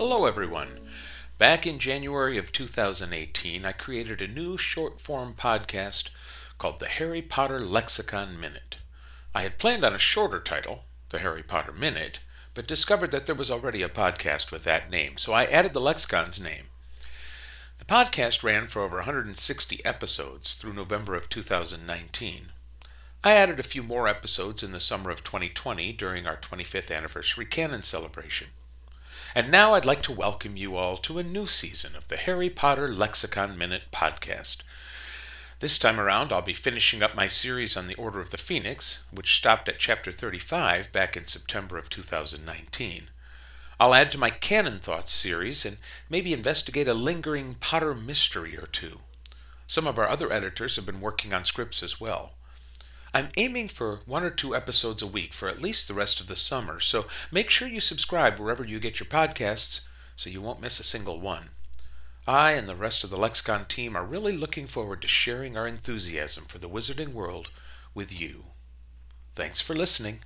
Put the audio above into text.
Hello, everyone. Back in January of 2018, I created a new short form podcast called the Harry Potter Lexicon Minute. I had planned on a shorter title, the Harry Potter Minute, but discovered that there was already a podcast with that name, so I added the lexicon's name. The podcast ran for over 160 episodes through November of 2019. I added a few more episodes in the summer of 2020 during our 25th anniversary canon celebration. And now I'd like to welcome you all to a new season of the Harry Potter Lexicon Minute podcast. This time around, I'll be finishing up my series on the Order of the Phoenix, which stopped at chapter 35 back in September of 2019. I'll add to my Canon Thoughts series and maybe investigate a lingering Potter mystery or two. Some of our other editors have been working on scripts as well. I'm aiming for one or two episodes a week for at least the rest of the summer, so make sure you subscribe wherever you get your podcasts so you won't miss a single one. I and the rest of the Lexicon team are really looking forward to sharing our enthusiasm for the wizarding world with you. Thanks for listening.